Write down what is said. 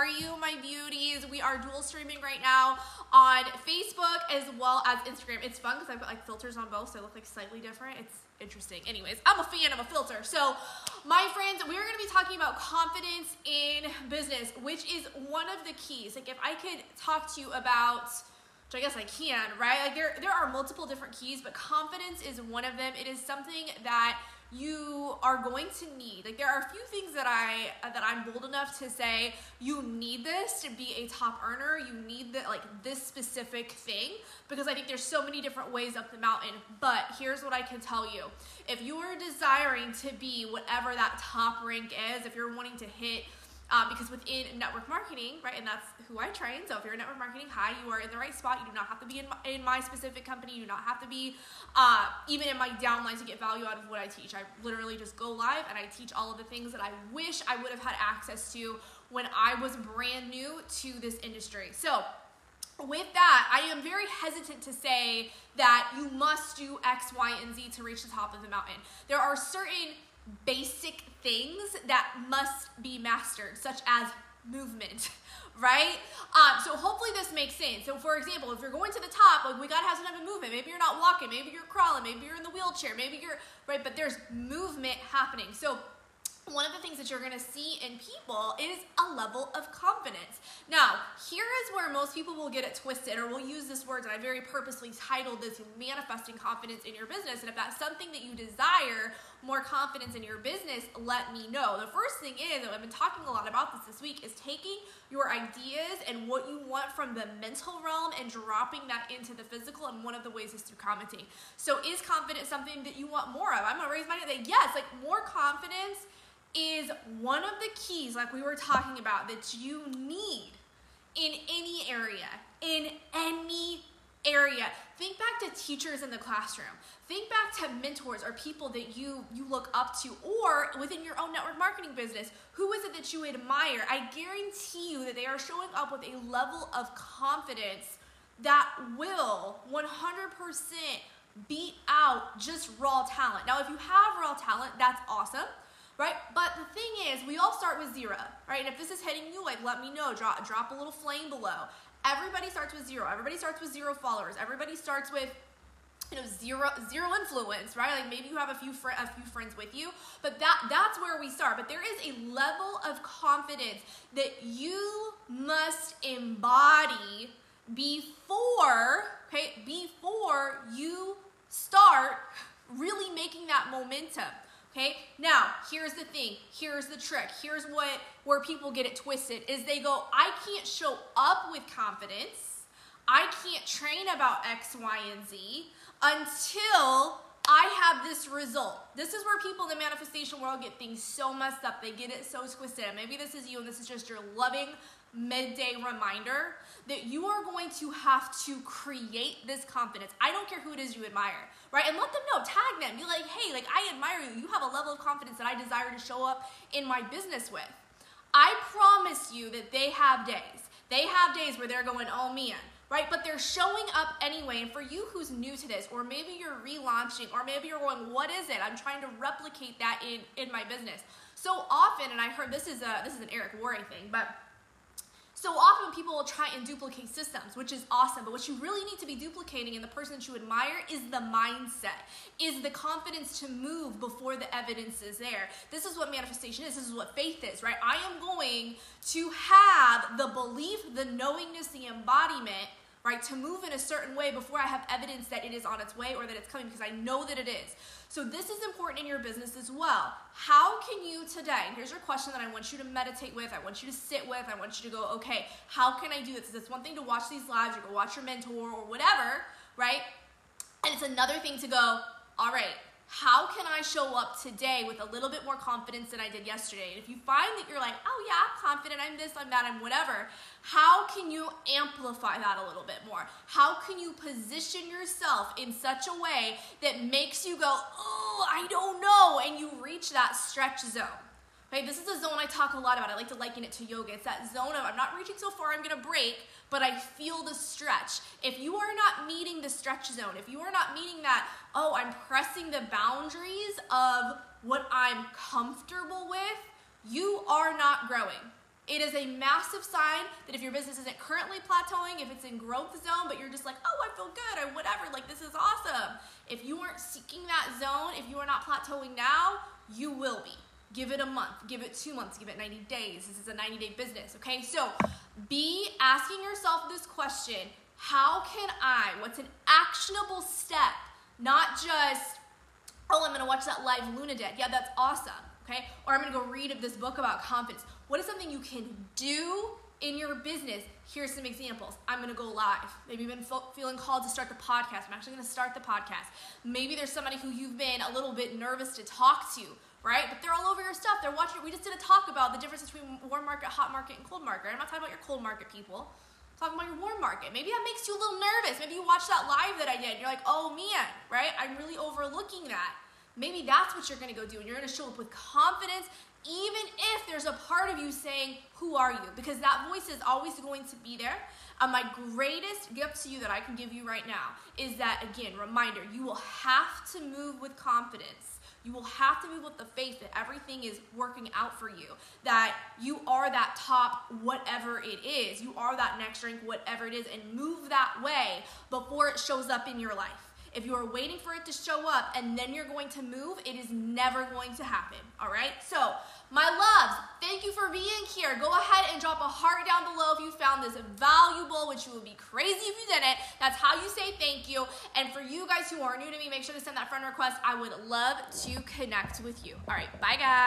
are you, my beauties? We are dual streaming right now on Facebook as well as Instagram. It's fun because I've got like filters on both, so I look like slightly different. It's interesting. Anyways, I'm a fan of a filter. So, my friends, we're going to be talking about confidence in business, which is one of the keys. Like, if I could talk to you about which I guess I can, right? Like there there are multiple different keys, but confidence is one of them. It is something that you are going to need like there are a few things that i that i'm bold enough to say you need this to be a top earner. You need the, like this specific thing because i think there's so many different ways up the mountain. But here's what i can tell you. If you are desiring to be whatever that top rank is if you're wanting to hit um, because within network marketing, right, and that's who I train. So if you're in network marketing, hi, you are in the right spot. You do not have to be in my, in my specific company. You do not have to be uh, even in my downline to get value out of what I teach. I literally just go live and I teach all of the things that I wish I would have had access to when I was brand new to this industry. So with that, I am very hesitant to say that you must do X, Y, and Z to reach the top of the mountain. There are certain basic things that must be mastered, such as movement, right? Um, so hopefully this makes sense. So for example, if you're going to the top, like we gotta have some type of movement. Maybe you're not walking, maybe you're crawling, maybe you're in the wheelchair, maybe you're right, but there's movement happening. So one of the things that you're to see in people is a level of confidence. Now, here is where most people will get it twisted, or will use this word, and I very purposely titled this manifesting confidence in your business. And if that's something that you desire, more confidence in your business, let me know. The first thing is, and I've been talking a lot about this this week, is taking your ideas and what you want from the mental realm and dropping that into the physical. And one of the ways is through commenting. So, is confidence something that you want more of? I'm gonna raise my hand and say, yes, like more confidence is one of the keys, like we were talking about, that you need in any area, in any area. Think back to teachers in the classroom. Think back to mentors or people that you you look up to or within your own network marketing business. Who is it that you admire? I guarantee you that they are showing up with a level of confidence that will 100% beat out just raw talent. Now, if you have raw talent, that's awesome right? But the thing is, we all start with zero, right? And if this is hitting you, like, let me know. Drop, drop a little flame below. Everybody starts with zero. Everybody starts with zero followers. Everybody starts with you know zero zero influence right like maybe you have a few fr- a few friends with you but that that's where we start but there is a level of confidence that you must embody before okay before you start really making that momentum Okay, now here's the thing, here's the trick, here's what where people get it twisted is they go, I can't show up with confidence, I can't train about X, Y, and Z until I have this result. This is where people in the manifestation world get things so messed up. They get it so twisted. Maybe this is you and this is just your loving midday reminder that you are going to have to create this confidence. I don't care who it is you admire, right? And let them know, tag them, be like, hey, like I admire you. You have a level of confidence that I desire to show up in my business with. I promise you that they have days. They have days where they're going, oh man, right? But they're showing up anyway. And for you who's new to this, or maybe you're relaunching, or maybe you're going, what is it? I'm trying to replicate that in, in my business. So often, and I heard this is a this is an Eric Worre thing, but so often people will try and duplicate systems, which is awesome. But what you really need to be duplicating in the person that you admire is the mindset, is the confidence to move before the evidence is there. This is what manifestation is. This is what faith is, right? I am going to have the belief, the knowingness, the embodiment right? To move in a certain way before I have evidence that it is on its way or that it's coming because I know that it is. So this is important in your business as well. How can you today, here's your question that I want you to meditate with, I want you to sit with, I want you to go, okay, how can I do this? It's one thing to watch these lives or go watch your mentor or whatever, right? And it's another thing to go, all right, how can I show up today with a little bit more confidence than I did yesterday? And if you find that you're like, oh yeah, I'm confident, I'm this, I'm that, I'm whatever, how can you amplify that a little bit more? How can you position yourself in such a way that makes you go, oh, I don't know, and you reach that stretch zone? Okay, this is a zone I talk a lot about. I like to liken it to yoga. It's that zone of I'm not reaching so far, I'm gonna break, but I feel the stretch. If you are not meeting the stretch zone, if you are not meeting that, oh, I'm pressing the boundaries of what I'm comfortable with, you are not growing. It is a massive sign that if your business isn't currently plateauing, if it's in growth zone, but you're just like, oh, I feel good, or whatever, like this is awesome. If you aren't seeking that zone, if you are not plateauing now, you will be. Give it a month, give it two months, give it 90 days. This is a 90 day business, okay? So be asking yourself this question How can I, what's an actionable step, not just, oh, I'm gonna watch that live Luna Lunadec. Yeah, that's awesome, okay? Or I'm gonna go read this book about confidence. What is something you can do in your business? Here's some examples. I'm gonna go live. Maybe you've been feeling called to start the podcast. I'm actually gonna start the podcast. Maybe there's somebody who you've been a little bit nervous to talk to right? But they're all over your stuff. They're watching. We just did a talk about the difference between warm market, hot market, and cold market. I'm not talking about your cold market people. I'm talking about your warm market. Maybe that makes you a little nervous. Maybe you watched that live that I did. And you're like, oh man, right? I'm really overlooking that. Maybe that's what you're going to go do, and you're going to show up with confidence. Even if there's a part of you saying, Who are you? Because that voice is always going to be there. And my greatest gift to you that I can give you right now is that, again, reminder, you will have to move with confidence you will have to move with the faith that everything is working out for you, that you are that top, whatever it is. You are that next drink, whatever it is, and move that way before it shows up in your life. If you are waiting for it to show up and then you're going to move, it is never going to happen. All right? So, my loves, thank you for being here. Go ahead and drop a heart down below if you found this valuable, which you would be crazy if you didn't. That's how you say thank you. And for you guys who are new to me, make sure to send that friend request. I would love to connect with you. All right, bye guys.